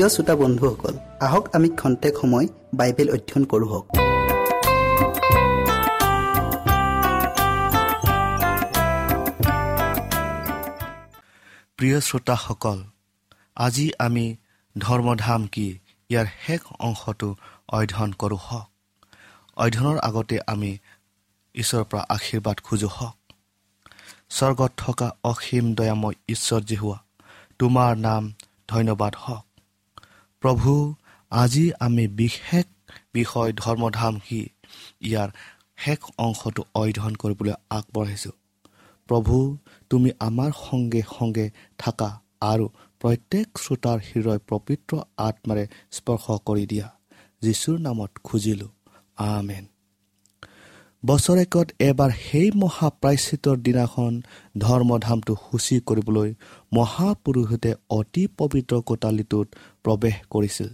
প্ৰিয় শ্ৰোতা বন্ধুসকল আহক আমি খন্তেক সময় বাইবেল অধ্যয়ন কৰোঁ প্ৰিয় শ্ৰোতাসকল আজি আমি ধৰ্মধাম কি ইয়াৰ শেষ অংশটো অধ্যয়ন কৰোঁ হওক। অধ্যয়নৰ আগতে আমি ঈশ্বৰৰ পৰা আশীৰ্বাদ খোজো হওক। স্বৰ্গত থকা অসীম দয়াময় ঈশ্বৰ যি হোৱা তোমাৰ নাম ধন্যবাদ হওক। প্ৰভু আজি আমি বিশেষ বিষয় ধৰ্মধাম সি ইয়াৰ শেষ অংশটো অধ্যয়ন কৰিবলৈ আগবঢ়াইছোঁ। প্ৰভু তুমি আমাৰ সংগে সংগে থাকা আৰু প্ৰত্যেক শ্ৰোতাৰ হৃদয় পবিত্ৰ আত্মাৰে স্পৰ্শ কৰি দিয়া। যীশুৰ নামত খুজিলোঁ। আমেন। বছৰেকত এবাৰ সেই মহাপ্ৰাচিতৰ দিনাখন ধৰ্মধামটো সূচী কৰিবলৈ মহাপুৰুষতে অতি পবিত্ৰ কোটালীটোত প্ৰৱেশ কৰিছিল।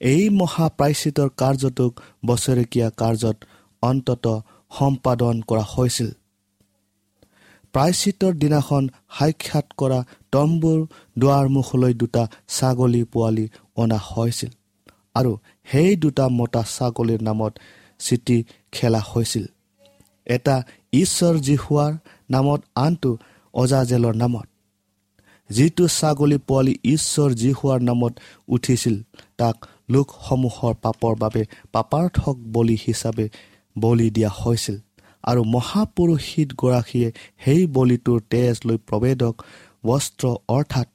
এই মহাপ্ৰাচিতৰ কাৰ্যটোক বছৰেকীয়া কাৰ্যত অন্তত সম্পাদন কৰা হৈছিল। প্ৰায়চিতৰ দিনাখন সাক্ষাৎ কৰা তম্বুৰ দুৱাৰমুখলৈ দুটা ছাগলী পোৱালি অনা হৈছিল আৰু সেই দুটা মতা ছাগলীৰ নামত চিঠি খেলা হৈছিল। এটা ঈশ্বৰ হোৱাৰ নামত আনটো অজাজেলৰ নামত। যিটো ছাগলী পোৱালি ঈশ্বৰ হোৱাৰ নামত উঠিছিল তাক লোকসমূহৰ পাপৰ বাবে পাপাৰ্থক বলি হিচাপে বলি দিয়া হৈছিল। আৰু মহাপুৰুষিতগৰাকীয়ে সেই বলিটোৰ তেজ লৈ প্ৰবেদক বস্ত্ৰ অৰ্থাৎ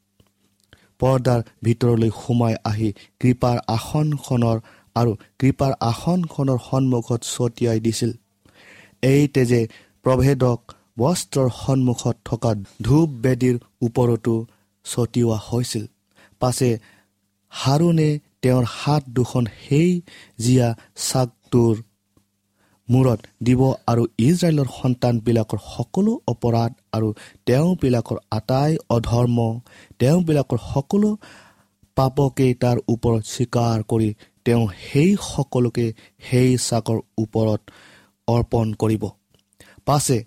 পৰ্দাৰ ভিতৰলৈ সোমাই আহি কৃপাৰ আসনখনৰ আৰু কৃপাৰ আসনখনৰ সন্মুখত ছটিয়াই দিছিল। এই তেজে প্ৰভেদক বস্ত্ৰৰ সন্মুখত থকা ধূপ বেদীৰ ওপৰতো ছটিওৱা হৈছিল। পাছে হাৰুণে তেওঁৰ হাত দুখন সেই জীয়া চাকটোৰ মূৰত দিব আৰু ইজৰাইলৰ সন্তানবিলাকৰ সকলো অপৰাধ আৰু তেওঁবিলাকৰ আটাই অধৰ্ম তেওঁবিলাকৰ সকলো পাপকেই তাৰ ওপৰত স্বীকাৰ কৰি তেওঁ সেই সকলোকে সেই চাকৰ ওপৰত অৰ্পণ কৰিব। পাছে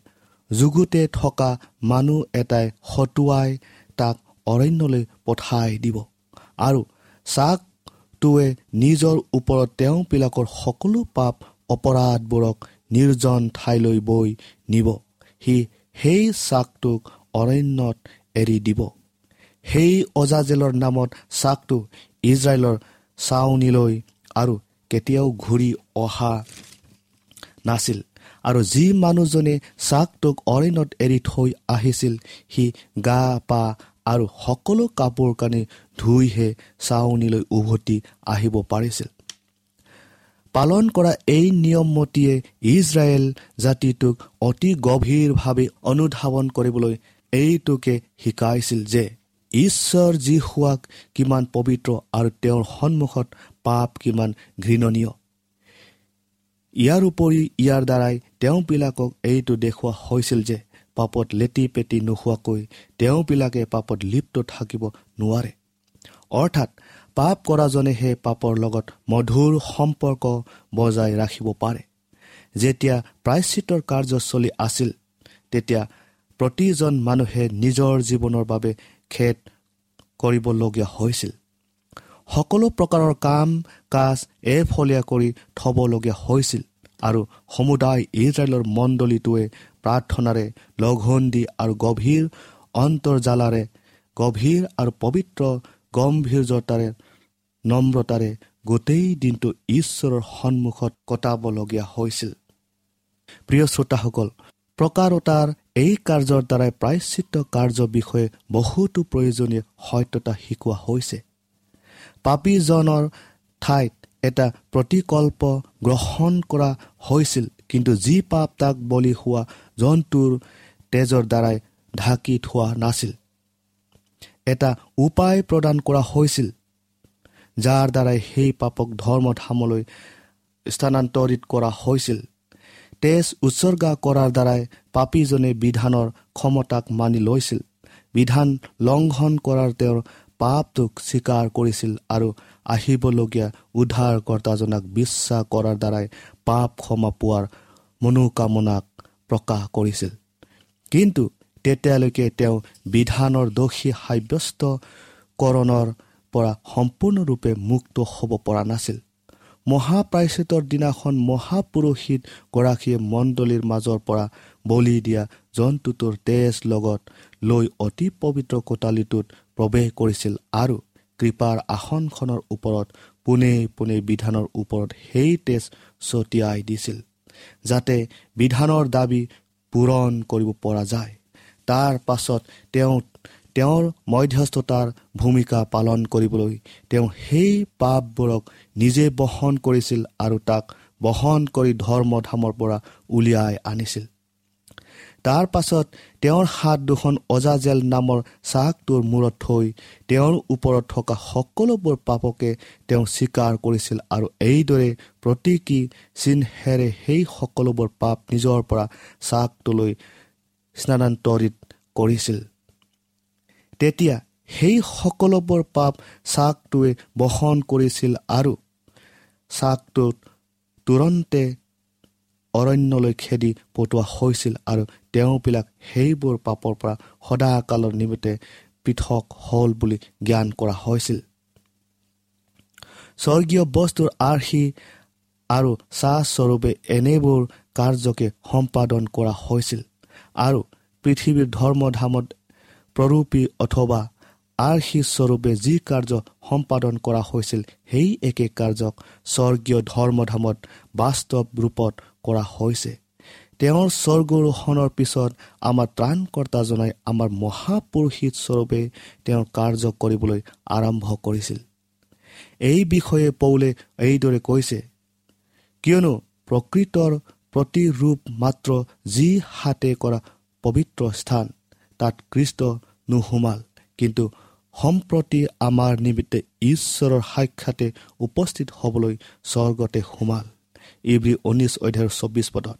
যুগুতে থকা মানুহ এটাই হতুৱাই তাক অৰণ্যলৈ পঠাই দিব আৰু চাকটোৱে নিজৰ ওপৰত তেওঁবিলাকৰ সকলো পাপ অপৰাধবোৰক নিৰ্জন ঠাইলৈ বৈ নিব। সি সেই চাকটোক অৰণ্যত এৰি দিব। সেই অজাজেলৰ নামত চাকটো ইজৰাইলৰ চাউনিলৈ আৰু কেতিয়াও ঘূৰি অহা নাছিল। আৰু যি মানুহজনে চাকটোক অৰণ্যত এৰি থৈ আহিছিল সি গা পা আৰু সকলো কাপোৰ কানি ধুইহে চাউনিলৈ উভতি আহিব পাৰিছিল। পালন কৰা এই নিয়মমতীয়ে ইজৰাইল জাতিটোক অতি গভীৰভাৱে অনুধাৱন কৰিবলৈ এইটোকে শিকাইছিল যে ঈশ্বৰ যি হোৱাক কিমান পবিত্ৰ আৰু তেওঁৰ সন্মুখত পাপ কিমান ঘৃণনীয়। ইয়াৰ উপৰি ইয়াৰ দ্বাৰাই তেওঁবিলাকক এইটো দেখুওৱা হৈছিল যে পাপত লেটি পেটি নোখোৱাকৈ তেওঁবিলাকে পাপত লিপ্ত থাকিব নোৱাৰে। অৰ্থাৎ পাপ কৰাজনেহে পাপৰ লগত মধুৰ সম্পৰ্ক বজাই ৰাখিব পাৰে। যেতিয়া প্ৰায়চিতৰ কাৰ্য চলি আছিল তেতিয়া প্ৰতিজন মানুহে নিজৰ জীৱনৰ বাবে খেদ কৰিবলগীয়া হৈছিল। সকলো প্ৰকাৰৰ কাম কাজ এফলীয়া কৰি থ'বলগীয়া হৈছিল আৰু সমুদায় ইজৰাইলৰ মণ্ডলীটোৱে প্ৰাৰ্থনাৰে লঘোণ দি আৰু গভীৰ অন্তৰ্জালাৰে গভীৰ আৰু পবিত্ৰ গম্ভীৰ্যতাৰে নম্ৰতাৰে গোটেই দিনটো ঈশ্বৰৰ সন্মুখত কটাবলগীয়া হৈছিল। প্ৰিয় শ্ৰোতাসকল প্ৰকাৰতাৰ এই কাৰ্যৰ দ্বাৰাই প্ৰায়চিত্ৰ কাৰ্যৰ বিষয়ে বহুতো প্ৰয়োজনীয় সত্যতা শিকোৱা হৈছে। পাপীজনৰ ঠাইত এটা প্ৰতিকল্প গ্ৰহণ কৰা হৈছিল কিন্তু যি পাপ তাক বলি হোৱা জন্তুৰ তেজৰ দ্বাৰাই ঢাকি থোৱা নাছিল। এটা উপায় প্ৰদান কৰা হৈছিল যাৰ দ্বাৰাই সেই পাপক ধৰ্মধামলৈ স্থানান্তৰিত কৰা হৈছিল। তেজ উৎসৰ্গা কৰাৰ দ্বাৰাই পাপীজনে বিধানৰ ক্ষমতাক মানি লৈছিল। বিধান লংঘন কৰাৰ তেওঁৰ পাপটোক স্বীকাৰ কৰিছিল আৰু আহিবলগীয়া উদ্ধাৰকৰ্তাজনাক বিশ্বাস কৰাৰ দ্বাৰাই পাপ ক্ষমা পোৱাৰ মনোকামনাক প্ৰকাশ কৰিছিল। কিন্তু তেতিয়ালৈকে তেওঁ বিধানৰ দোষী সাব্যস্তকৰণৰ পৰা সম্পূৰ্ণৰূপে মুক্ত হ'ব পৰা নাছিল। মহাপ্ৰায়চিতৰ দিনাখন মহাপুৰোহিত গৰাকীয়ে মণ্ডলীৰ মাজৰ পৰা বলি দিয়া জন্তুটোৰ তেজ লগত লৈ অতি পবিত্ৰ কোটালিটোত প্ৰৱেশ কৰিছিল আৰু কৃপাৰ আসনখনৰ ওপৰত পোনে পোনে বিধানৰ ওপৰত সেই তেজ ছটিয়াই দিছিল যাতে বিধানৰ দাবী পূৰণ কৰিব পৰা যায়। তাৰ পাছত তেওঁ তেওঁৰ মধ্যস্থতাৰ ভূমিকা পালন কৰিবলৈ তেওঁ সেই পাপবোৰক নিজে বহন কৰিছিল আৰু তাক বহন কৰি ধৰ্মধামৰ পৰা উলিয়াই আনিছিল। তাৰ পাছত তেওঁৰ হাত দুখন অজাজেল নামৰ চাকটোৰ মূৰত থৈ তেওঁৰ ওপৰত থকা সকলোবোৰ পাপকে তেওঁ স্বীকাৰ কৰিছিল আৰু এইদৰে প্ৰতীকী চিহ্নেৰে সেই সকলোবোৰ পাপ নিজৰ পৰা চাকটোলৈ স্নানান্তৰিত কৰিছিল। তেতিয়া সেই সকলোবোৰ পাপ চাকটোৱে বহন কৰিছিল আৰু চাকটোত তুৰন্তে অৰণ্যলৈ খেদি পঠোৱা হৈছিল আৰু তেওঁবিলাক সেইবোৰ পাপৰ পৰা সদাকালৰ নিমিত্তে পৃথক হ'ল বুলি জ্ঞান কৰা হৈছিল। স্বৰ্গীয় বস্তুৰ আৰ্হি আৰু চাহস্বৰূপে এনেবোৰ কাৰ্যকে সম্পাদন কৰা হৈছিল আৰু পৃথিৱীৰ ধৰ্মধামত প্ৰৰূপী অথবা আৰ্হিস্বৰূপে যি কাৰ্য সম্পাদন কৰা হৈছিল সেই একে কাৰ্যক স্বৰ্গীয় ধৰ্মধামত বাস্তৱ ৰূপত কৰা হৈছে। তেওঁৰ স্বৰ্গৰোহণৰ পিছত আমাৰ ত্ৰাণকৰ্তাজনাই আমাৰ মহাপুৰুষিত স্বৰূপে তেওঁৰ কাৰ্য কৰিবলৈ আৰম্ভ কৰিছিল। এই বিষয়ে পৌলে এইদৰে কৈছে কিয়নো প্ৰকৃতৰ প্ৰতিৰূপ মাত্ৰ যি হাতে কৰা পবিত্ৰ স্থান তাত কৃষ্ট নোসোমাল কিন্তু সম্প্ৰতি আমাৰ নিমিত্তে ঈশ্বৰৰ সাক্ষাতে উপস্থিত হ'বলৈ স্বৰ্গতে সোমাল ইব্ৰী ঊনৈছ অধ্যায়ৰ চৌব্বিছ পদত।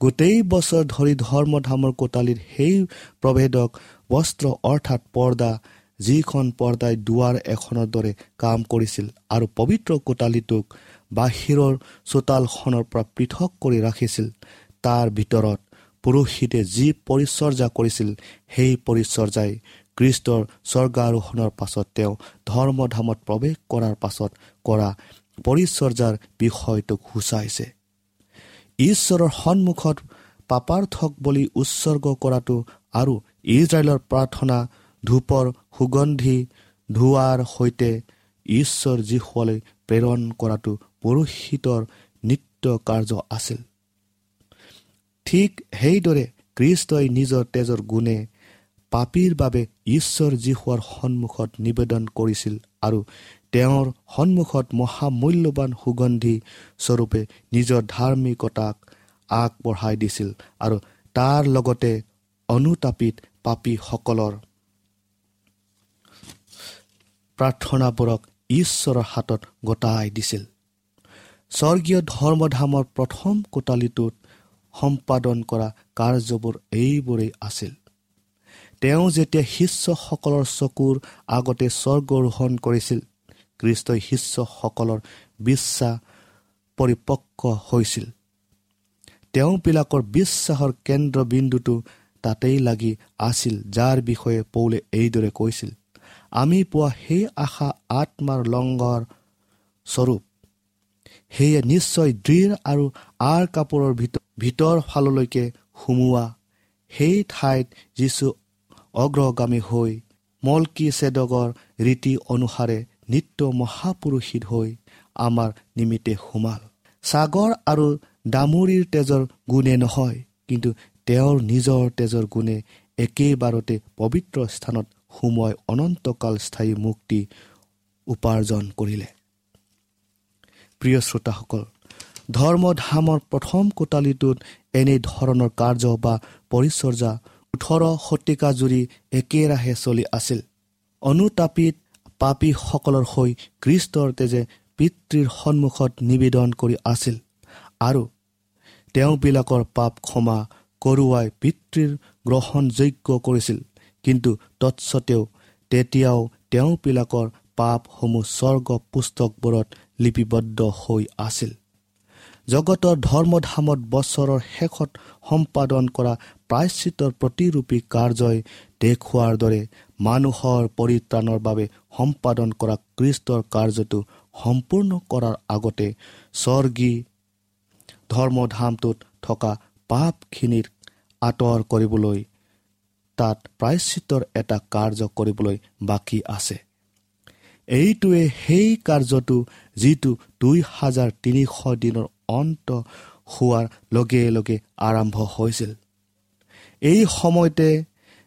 গোটেই বছৰ ধৰি ধৰ্মধামৰ কোটালীত সেই প্ৰভেদক বস্ত্ৰ অৰ্থাৎ পৰ্দা যিখন পৰ্দাই দুৱাৰ এখনৰ দৰে কাম কৰিছিল আৰু পবিত্ৰ কোটালীটোক বাহিৰৰ চোতালখনৰ পৰা পৃথক কৰি ৰাখিছিল তাৰ ভিতৰত পুৰোহিতে যি পৰিচৰ্যা কৰিছিল সেই পৰিচৰ্যাই কৃষ্টৰ স্বৰ্গাৰোহণৰ পাছত তেওঁ ধৰ্মধামত প্ৰৱেশ কৰাৰ পাছত কৰা পৰিচৰ্যাৰ বিষয়টোক সূচাইছে। ঈশ্বৰৰ সন্মুখত পাপাৰ্থক বুলি উৎসৰ্গ কৰাটো আৰু ইজৰাইলৰ প্ৰাৰ্থনা ধূপৰ সুগন্ধি ধোৱাৰ সৈতে ঈশ্বৰ যীশুৱালৈ প্ৰেৰণ কৰাটো পুৰোহিতৰ নিত্য কাৰ্য আছিল। ঠিক সেইদৰে কৃষ্টই নিজৰ তেজৰ গুণে পাপীৰ বাবে ঈশ্বৰ যীশুৱাৰ সন্মুখত নিবেদন কৰিছিল আৰু তেওঁৰ সন্মুখত মহামূল্যৱান সুগন্ধি স্বৰূপে নিজৰ ধাৰ্মিকতাক আগবঢ়াই দিছিল আৰু তাৰ লগতে অনুতাপিত পাপীসকলৰ প্ৰাৰ্থনাবোৰক ঈশ্বৰৰ হাতত গতাই দিছিল। স্বৰ্গীয় ধৰ্মধামৰ প্ৰথম কোটালীটোত সম্পাদন কৰা কাৰ্যবোৰ এইবোৰেই আছিল। তেওঁ যেতিয়া শিষ্যসকলৰ চকুৰ আগতে স্বৰ্গৰোহণ কৰিছিল কৃষ্টই শিষ্যসকলৰ বিশ্বাস পৰিপক্ক হৈছিল। তেওঁবিলাকৰ বিশ্বাসৰ কেন্দ্ৰবিন্দুটো তাতেই লাগি আছিল যাৰ বিষয়ে পৌলে এইদৰে কৈছিল আমি পোৱা সেই আশা আত্মাৰ লংগৰ স্বৰূপ সেয়ে নিশ্চয় দৃঢ় আৰু আৰ কাপোৰৰ ভিতৰ ভিতৰ ফাললৈকে সুমোৱা। সেই ঠাইত যিচু অগ্ৰগামী হৈ মলকি চেদগৰ ৰীতি অনুসাৰে নিত্য মহাপুৰুষিত হৈ আমাৰ নিমিত্তে সোমাল। ছাগৰ আৰু দামুৰীৰ তেজৰ গুণে নহয় কিন্তু তেওঁৰ নিজৰ তেজৰ গুণে একেবাৰতে পবিত্ৰ স্থানত সোমোৱাই অনন্তকাল স্থায়ী মুক্তি উপাৰ্জন কৰিলে। প্ৰিয় শ্ৰোতাসকল ধৰ্মধামৰ প্ৰথম কোটালীটোত এনেধৰণৰ কাৰ্য বা পৰিচৰ্যা ওঠৰ শতিকা জুৰি একেৰাহে চলি আছিল। অনুতাপিত পাপীসকলৰ হৈ কৃষ্টৰ তেজে পিতৃৰ সন্মুখত নিবেদন কৰি আছিল আৰু তেওঁবিলাকৰ পাপ ক্ষমা কৰোৱাই পিতৃৰ গ্ৰহণযোগ্য কৰিছিল। কিন্তু তৎসত্বেও তেতিয়াও তেওঁবিলাকৰ পাপসমূহ স্বৰ্গ পুস্তকবোৰত লিপিবদ্ধ হৈ আছিল। জগতৰ ধৰ্মধামত বছৰৰ শেষত সম্পাদন কৰা প্ৰায়শ্চিতৰ প্ৰতিৰূপী কাৰ্যই দেখুওৱাৰ দৰে মানুহৰ পৰিত্ৰাণৰ বাবে সম্পাদন কৰা কৃষ্টৰ কাৰ্যটো সম্পূৰ্ণ কৰাৰ আগতে স্বৰ্গী ধৰ্মধামটোত থকা পাপখিনিৰ আঁতৰ কৰিবলৈ তাত প্ৰায়শ্চিতৰ এটা কাৰ্য কৰিবলৈ বাকী আছে। এইটোৱে সেই কাৰ্যটো যিটো দুই হাজাৰ তিনিশ দিনৰ অন্ত হোৱাৰ লগে লগে আৰম্ভ হৈছিল। এই সময়তে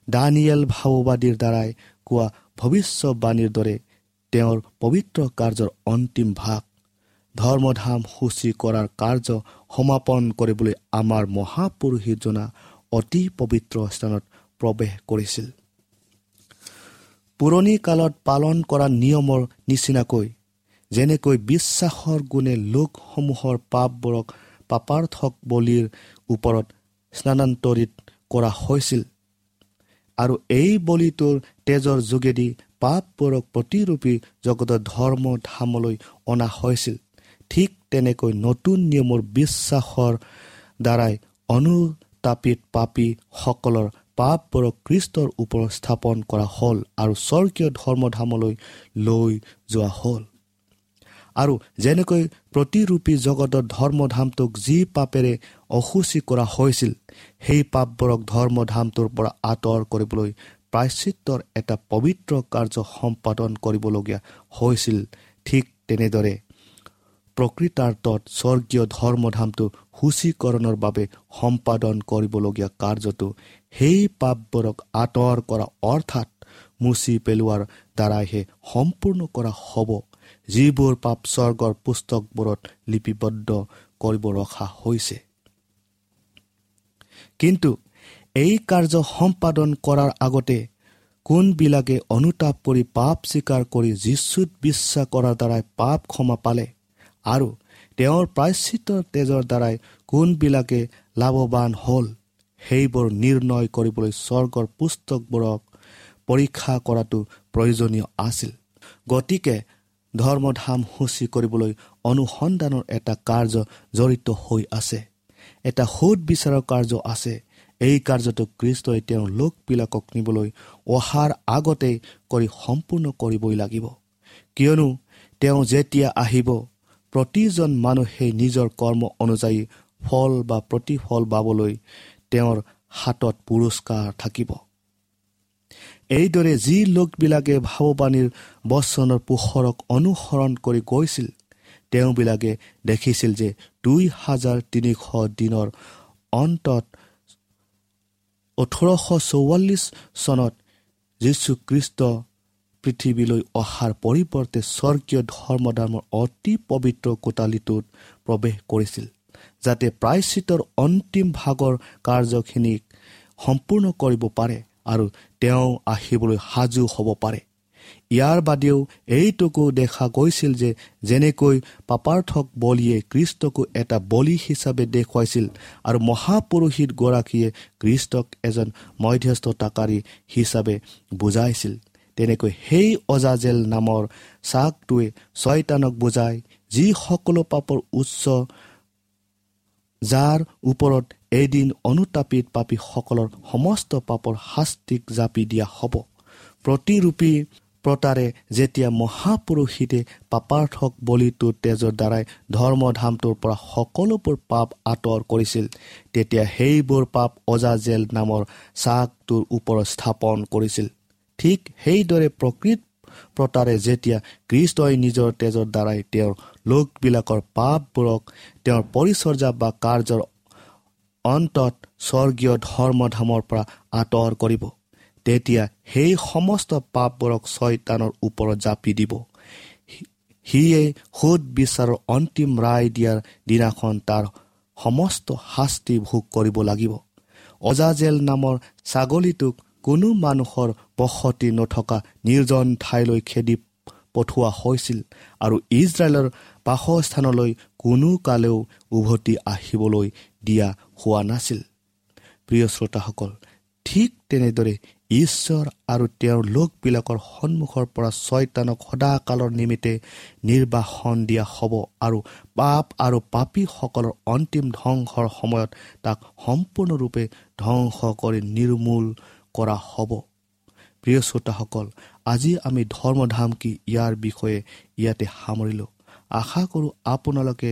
দানিয়েল ভাওবাদীৰ দ্বাৰাই কোৱা ভৱিষ্যবাণীৰ দৰে তেওঁৰ পবিত্ৰ কাৰ্যৰ অন্তিম ভাগ ধৰ্মধাম সূচী কৰাৰ কাৰ্য সমাপন কৰিবলৈ আমাৰ মহাপুৰুষীজনা অতি পবিত্ৰ স্থানত প্ৰৱেশ কৰিছিল। পুৰণি কালত পালন কৰা নিয়মৰ নিচিনাকৈ যেনেকৈ বিশ্বাসৰ গুণে লোকসমূহৰ পাপবোৰক পাপাৰ্থক বলিৰ ওপৰত স্নানান্তৰিত কৰা হৈছিল। আৰু এই বলিটোৰ তেজৰ যোগেদি পাপবোৰক প্ৰতিৰূপী জগতৰ ধৰ্ম ধামলৈ অনা হৈছিল। ঠিক তেনেকৈ নতুন নিয়মৰ বিশ্বাসৰ দ্বাৰাই অনুতাপিত পাপীসকলৰ পাপবোৰক খ্ৰীষ্টৰ ওপৰত স্থাপন কৰা হ'ল আৰু স্বৰ্গীয় ধৰ্মধামলৈ লৈ যোৱা হ'ল। আৰু যেনেকৈ প্ৰতিৰূপী জগতৰ ধৰ্মধামটোক যি পাপেৰে অসুচী কৰা হৈছিল সেই পাপবোৰক ধৰ্মধামটোৰ পৰা আঁতৰ কৰিবলৈ প্ৰায়চিত্ৰৰ এটা পবিত্ৰ কাৰ্য সম্পাদন কৰিবলগীয়া হৈছিল ঠিক তেনেদৰে। প্ৰকৃতাৰ্থত স্বৰ্গীয় ধৰ্মধামটো সূচীকৰণৰ বাবে সম্পাদন কৰিবলগীয়া কাৰ্যটো সেই পাপবোৰক আঁতৰ কৰা অৰ্থাৎ মুচি পেলোৱাৰ দ্বাৰাইহে সম্পূৰ্ণ কৰা হ'ব যিবোৰ পাপ স্বৰ্গৰ পুস্তকবোৰত লিপিবদ্ধ কৰিব ৰখা হৈছে। কিন্তু এই কাৰ্য সম্পাদন কৰাৰ আগতে কোনবিলাকে অনুতাপ কৰি পাপ স্বীকাৰ কৰি যীশুত বিশ্বাস কৰাৰ দ্বাৰাই পাপ ক্ষমা পালে আৰু তেওঁৰ প্ৰায়শ্চিতৰ তেজৰ দ্বাৰাই কোনবিলাকে লাভৱান হ'ল? সেইবোৰ নিৰ্ণয় কৰিবলৈ স্বৰ্গৰ পুস্তকবোৰক পৰীক্ষা কৰাটো প্ৰয়োজনীয় আছিল। গতিকে ধৰ্মধাম সূচী কৰিবলৈ অনুসন্ধানৰ এটা কাৰ্য জড়িত হৈ আছে। এটা সোধ বিচাৰৰ কাৰ্য আছে। এই কাৰ্যটো কৃষ্টই তেওঁৰ লোকবিলাকক নিবলৈ অহাৰ আগতেই কৰি সম্পূৰ্ণ কৰিবই লাগিব। কিয়নো তেওঁ যেতিয়া আহিব প্ৰতিজন মানুহেই নিজৰ কৰ্ম অনুযায়ী ফল বা প্ৰতিফল পাবলৈ তেওঁৰ হাতত পুৰস্কাৰ থাকিব। এইদৰে যি লোকবিলাকে ভাৱবাণীৰ বচনৰ পোহৰক অনুসৰণ কৰি গৈছিল তেওঁবিলাকে দেখিছিল যে দুই হাজাৰ তিনিশ দিনৰ অন্তত ওঠৰশ চৌৱাল্লিছ চনত যীশুখ্ৰীষ্ট পৃথিৱীলৈ অহাৰ পৰিৱৰ্তে স্বৰ্গীয় ধৰ্মধৰ্মৰ অতি পবিত্ৰ কোটালিটোত প্ৰৱেশ কৰিছিল। যাতে প্ৰায়চিতৰ অন্তিম ভাগৰ কাৰ্যখিনিক সম্পূৰ্ণ কৰিব পাৰে আৰু তেওঁ আহিবলৈ সাজু হ'ব পাৰে। ইয়াৰ বাদেও এইটোকো দেখা গৈছিল যে যেনেকৈ পাপাৰ্থক বলিয়ে কৃষ্টকো এটা বলি হিচাপে দেখুৱাইছিল আৰু মহাপুৰুষিতগৰাকীয়ে কৃষ্টক এজন মধ্যস্থতাকাৰী হিচাপে বুজাইছিল। তেনেকৈ সেই অজাজেল নামৰ চাকটোৱে ছয়তানক বুজায় যি সকলো পাপৰ উচ্চ যাৰ ওপৰত এদিন অনুতাপিত পাপীসকলৰ সমস্ত পাপৰ শাস্তিক জাপি দিয়া হ'ব। প্ৰতিৰূপী প্ৰতাৰে যেতিয়া মহাপুৰুষিতে পাপাৰ্থক বলিটোৰ তেজৰ দ্বাৰাই ধৰ্মধামটোৰ পৰা সকলোবোৰ পাপ আঁতৰ কৰিছিল তেতিয়া সেইবোৰ পাপ অজাজেল নামৰ চাকটোৰ ওপৰত স্থাপন কৰিছিল। ঠিক সেইদৰে প্ৰকৃত প্ৰতাৰে যেতিয়া কৃষ্টই নিজৰ তেজৰ দ্বাৰাই তেওঁৰ লোকবিলাকৰ পাপবোৰক তেওঁৰ পৰিচৰ্যা বা কাৰ্যৰ অন্তত স্বৰ্গীয় ধৰ্মধামৰ পৰা আঁতৰ কৰিব তেতিয়া সেই সমস্ত পাপবোৰক ছয়তানৰ ওপৰত জাপি দিব। সিয়ে সোধ বিচাৰৰ অন্তিম ৰায় দিয়াৰ দিনাখন তাৰ সমস্ত শাস্তি ভোগ কৰিব লাগিব। অজাজেল নামৰ ছাগলীটোক কোনো মানুহৰ বসতি নথকা নিৰ্জন ঠাইলৈ খেদি পঠোৱা হৈছিল আৰু ইজৰাইলৰ বাসস্থানলৈ কোনো কালেও উভতি আহিবলৈ দিয়া হোৱা নাছিল। প্ৰিয় শ্ৰোতাসকল ঠিক তেনেদৰে ঈশ্বৰ আৰু তেওঁৰ লোকবিলাকৰ সন্মুখৰ পৰা ছয়তানক সদাকালৰ নিমিত্তে নিৰ্বাসন দিয়া হ'ব আৰু পাপ আৰু পাপীসকলৰ অন্তিম ধ্বংসৰ সময়ত তাক সম্পূৰ্ণৰূপে ধ্বংস কৰি নিৰ্মূল কৰা হ'ব। প্ৰিয় শ্ৰোতাসকল আজি আমি ধৰ্মধাম কি ইয়াৰ বিষয়ে ইয়াতে সামৰিলোঁ। আশা কৰোঁ আপোনালোকে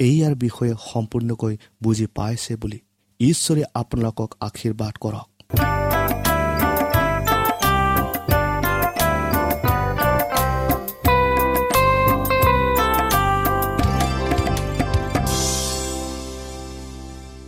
এইয়াৰ বিষয়ে সম্পূৰ্ণকৈ বুজি পাইছে বুলি। ঈশ্বৰে আপোনালোকক আশীৰ্বাদ কৰক।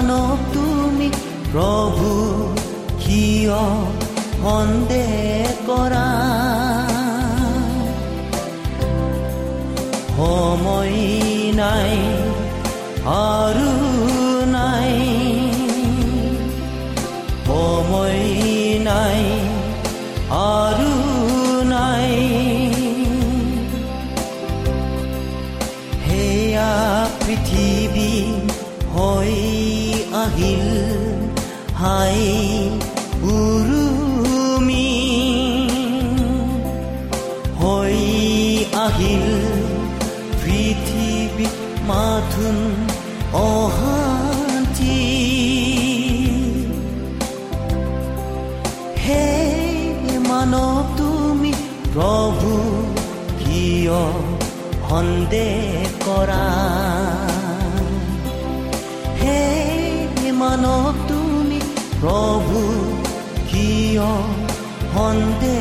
মানৱ তুমি প্ৰভু কিয় সন্দেহ কৰা? সময় নাই আৰু সন্দেহ কৰা। হে মানৱ তুমি প্ৰভু কিয় সন্দেহ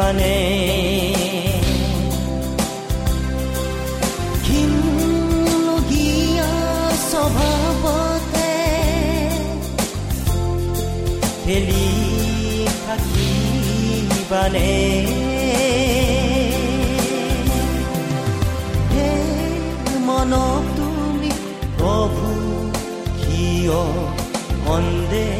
반에 김룩이어서 바보대 벨리카기 반에 해먼 어둠이 거북기어 언데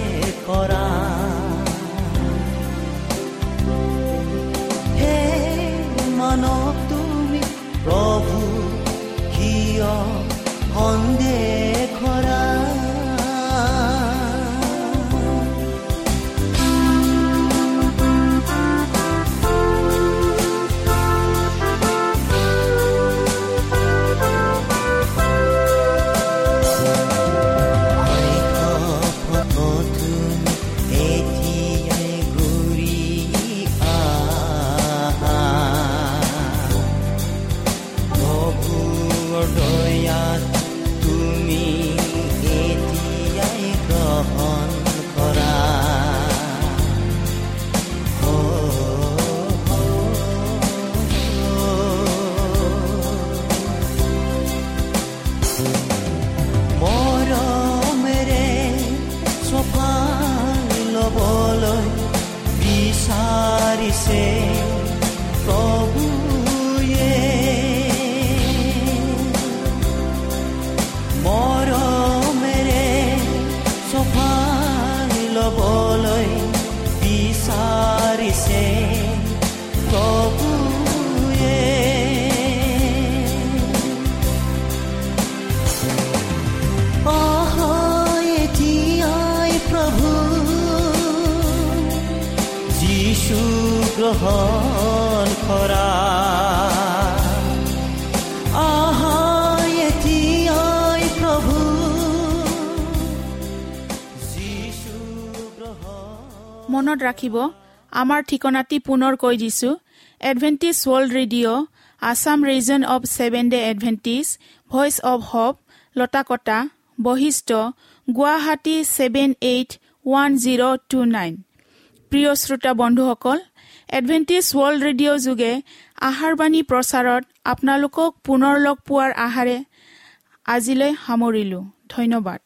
গ্ৰহণ কৰা মনত ৰাখিব আমাৰ ঠিকনাটি পুনৰ কৈ দিছো। Adventist world radio' Assam region of seven day Adventist voice of hope Latakata Basistha Guwahati seven eight one zero' two nine প্ৰিয় শ্ৰোতা বন্ধুসকল এডভেণ্টিজ ৱৰ্ল্ড ৰেডিঅ' যোগে আহাৰবাণী প্ৰচাৰত আপোনালোকক পুনৰ লগ পোৱাৰ আহাৰে আজিলৈ সামৰিলোঁ। ধন্যবাদ।